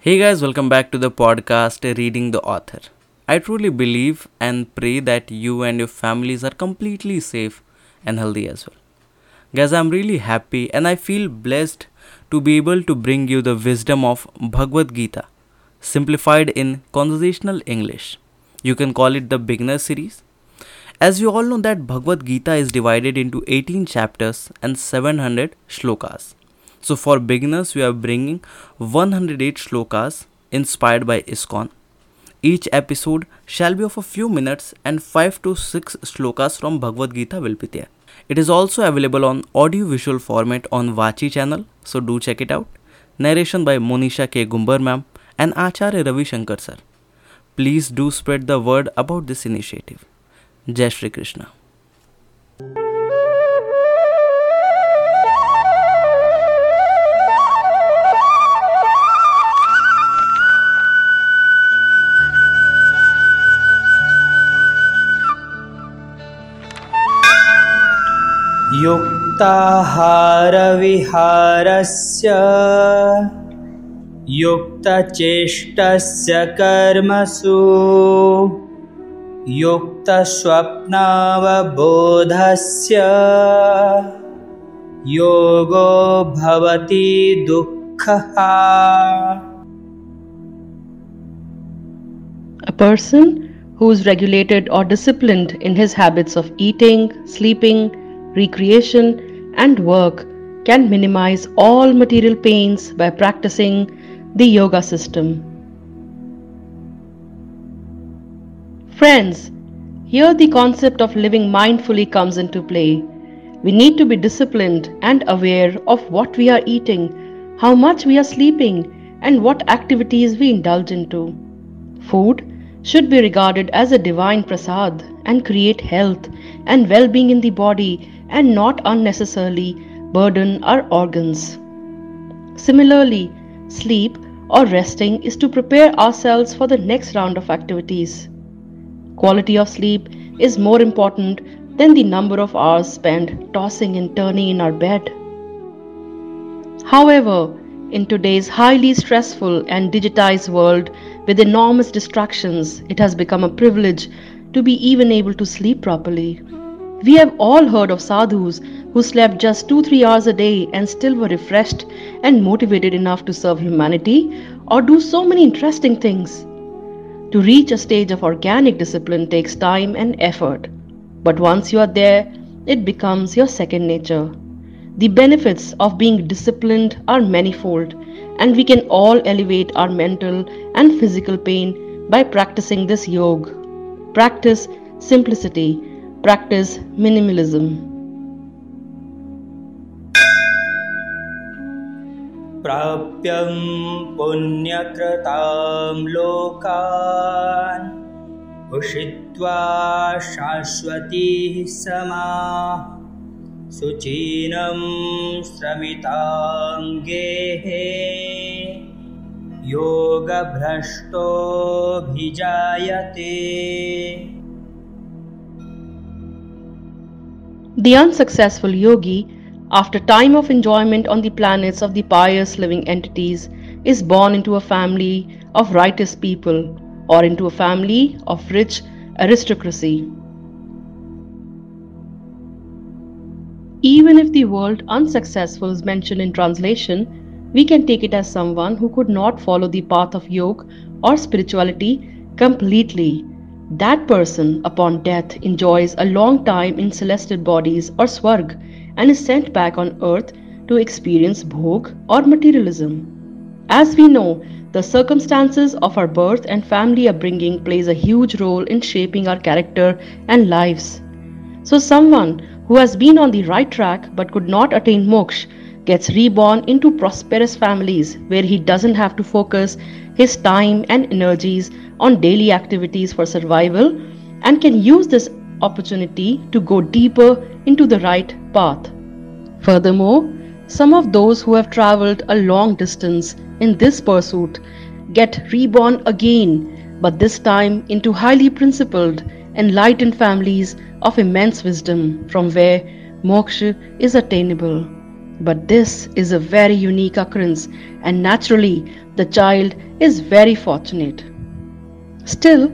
Hey guys, welcome back to the podcast Reading the Author. I truly believe and pray that you and your families are completely safe and healthy as well. Guys, I'm really happy and I feel blessed to be able to bring you the wisdom of Bhagavad Gita, simplified in conversational English. You can call it the beginner series. As you all know that Bhagavad Gita is divided into 18 chapters and 700 shlokas. So for beginners, we are bringing 108 shlokas inspired by ISKCON. Each episode shall be of a few minutes and 5 to 6 shlokas from Bhagavad Gita will be there. It is also available on audio visual format on Vachi channel, so do check it out. Narration by Monisha K. Gumbar ma'am and Acharya Ravi Shankar sir. Please do spread the word about this initiative. Jai Shri Krishna. युक्ताहारविहारस्य युक्तचेष्टस्य कर्मसु युक्तस्वप्नावबोधस्य योगो भवति दुःखः A person who is regulated or disciplined in his habits of eating, sleeping, recreation, and work can minimize all material pains by practicing the yoga system. Friends, here the concept of living mindfully comes into play. We need to be disciplined and aware of what we are eating, how much we are sleeping, and what activities we indulge into. Food should be regarded as a divine prasad and create health and well being in the body and not unnecessarily burden our organs. Similarly, sleep or resting is to prepare ourselves for the next round of activities. Quality of sleep is more important than the number of hours spent tossing and turning in our bed. However, in today's highly stressful and digitized world with enormous distractions, it has become a privilege to be even able to sleep properly. We have all heard of sadhus who slept just 2 3 hours a day and still were refreshed and motivated enough to serve humanity or do so many interesting things. To reach a stage of organic discipline takes time and effort, but once you are there, it becomes your second nature. The benefits of being disciplined are manifold, and we can all elevate our mental and physical pain by practicing this yoga. Practice simplicity, practice minimalism. प्राप्यं पुण्यकृतां लोकान् उषित्वा शाश्वतीः समा सुचीनं श्रमितां गेहे योगभ्रष्टोऽभिजायते The unsuccessful yogi, after time of enjoyment on the planets of the pious living entities, is born into a family of righteous people or into a family of rich aristocracy. Even if the word unsuccessful is mentioned in translation, we can take it as someone who could not follow the path of yoga or spirituality completely. That person, upon death, enjoys a long time in celestial bodies or swarg and is sent back on earth to experience bhog or materialism. As we know, the circumstances of our birth and family upbringing plays a huge role in shaping our character and lives. So someone who has been on the right track but could not attain moksha gets reborn into prosperous families where he doesn't have to focus his time and energies on daily activities for survival and can use this opportunity to go deeper into the right path. Furthermore, some of those who have traveled a long distance in this pursuit get reborn again, but this time into highly principled, enlightened families of immense wisdom from where moksha is attainable. But this is a very unique occurrence, and naturally, the child is very fortunate. Still,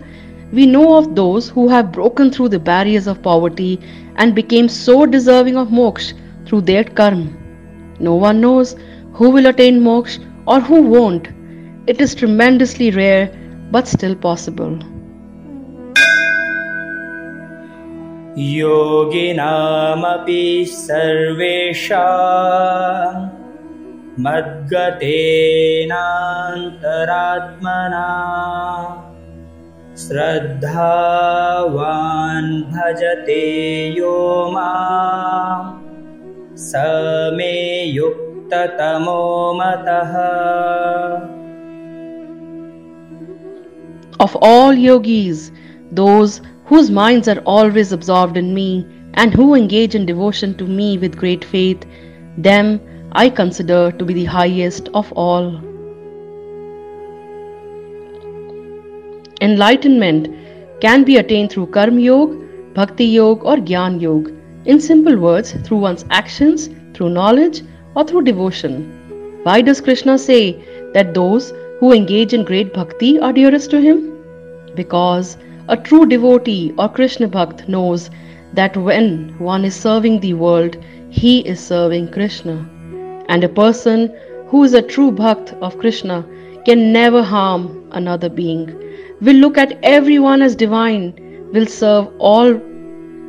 we know of those who have broken through the barriers of poverty and became so deserving of moksha through their karma. No one knows who will attain moksha or who won't. It is tremendously rare but still possible. योगिनामपि सर्वेषां मद्गतेनान्तरात्मना। श्रद्धावान् भजते यो माँ स मे युक्ततमो मतः। Of all yogis, those whose minds are always absorbed in me and who engage in devotion to me with great faith, them I consider to be the highest of all. Enlightenment can be attained through Karma Yoga, Bhakti Yoga, or Gyan Yoga. In simple words, through one's actions, through knowledge, or through devotion. Why does Krishna say that those who engage in great bhakti are dearest to him? Because a true devotee or Krishna Bhakt knows that when one is serving the world, he is serving Krishna. And a person who is a true Bhakt of Krishna can never harm another being, will look at everyone as divine, will serve all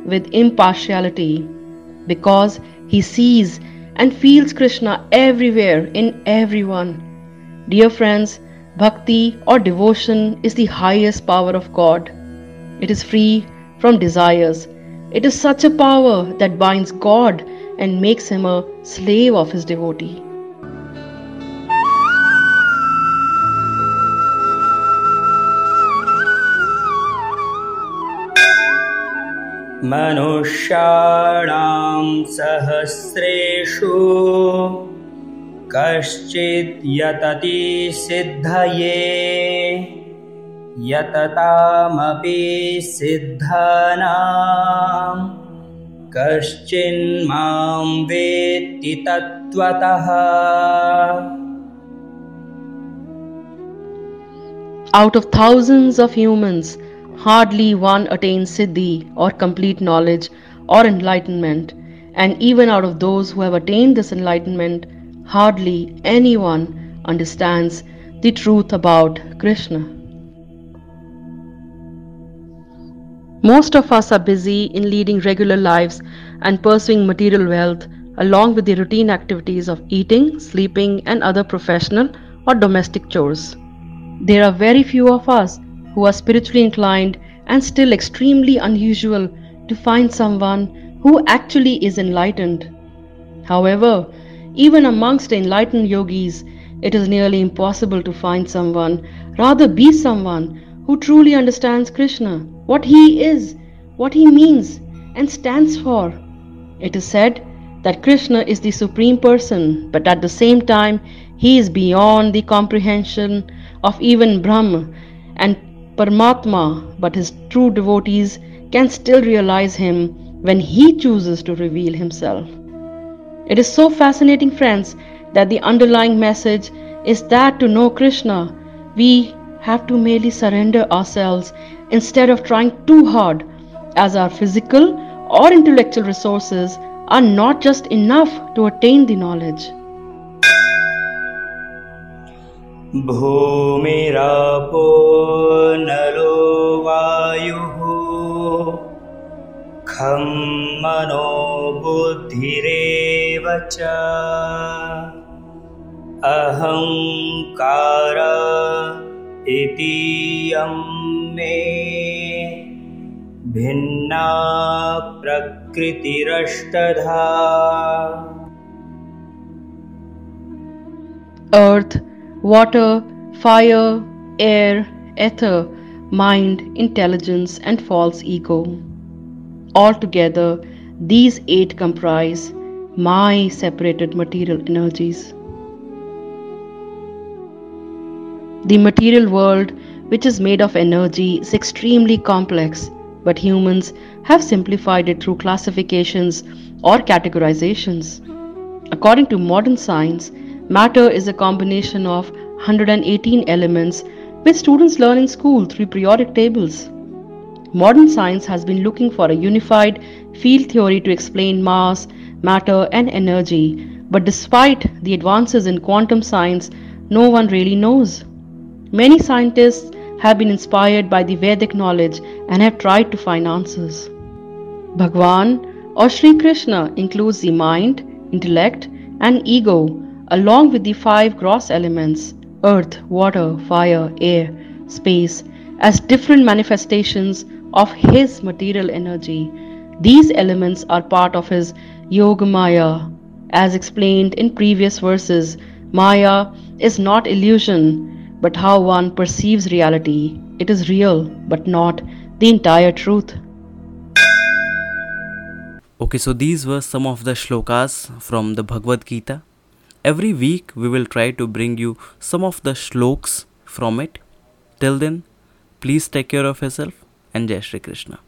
with impartiality, because he sees and feels Krishna everywhere in everyone. Dear friends, bhakti or devotion is the highest power of God. It is free from desires. It is such a power that binds God and makes him a slave of his devotee. मनुष्याणां सहस्रेषु कश्चिद् यतति सिद्धये यततामपि सिद्धानां कश्चिन्मां वेत्ति तत्त्वतः Out of thousands of humans, hardly one attains siddhi or complete knowledge or enlightenment, and even out of those who have attained this enlightenment, hardly anyone understands the truth about Krishna. Most of us are busy in leading regular lives and pursuing material wealth along with the routine activities of eating, sleeping, and other professional or domestic chores. There are very few of us who are spiritually inclined and still extremely unusual to find someone who actually is enlightened. However, even amongst the enlightened yogis, it is nearly impossible to find someone, rather, be someone who truly understands Krishna, what he is, what he means, and stands for. It is said that Krishna is the Supreme Person, but at the same time, he is beyond the comprehension of even Brahma and Paramatma, but his true devotees can still realize him when he chooses to reveal himself. It is so fascinating, friends, that the underlying message is that to know Krishna, we have to merely surrender ourselves instead of trying too hard, as our physical or intellectual resources are not just enough to attain the knowledge. भूमिरापो नलो वायुः खं मनो बुद्धिरेव च अहङ्कार इतीयं मे भिन्ना प्रकृतिरष्टधा earth, water, fire, air, ether, mind, intelligence, and false ego. Altogether, these eight comprise my separated material energies. The material world, which is made of energy, is extremely complex, but humans have simplified it through classifications or categorizations. According to modern science, matter is a combination of 118 elements which students learn in school through periodic tables. Modern science has been looking for a unified field theory to explain mass, matter, and energy, but despite the advances in quantum science, no one really knows. Many scientists have been inspired by the Vedic knowledge and have tried to find answers. Bhagwan or Sri Krishna includes the mind, intellect, and ego, along with the five gross elements earth, water, fire, air, space as different manifestations of his material energy. These elements are part of his Yogamaya. As explained in previous verses, Maya is not illusion, but how one perceives reality. It is real, but not the entire truth. Okay, so these were some of the shlokas from the Bhagavad Gita. Every week we will try to bring you some of the shloks from it. Till then, please take care of yourself and Jai Shri Krishna.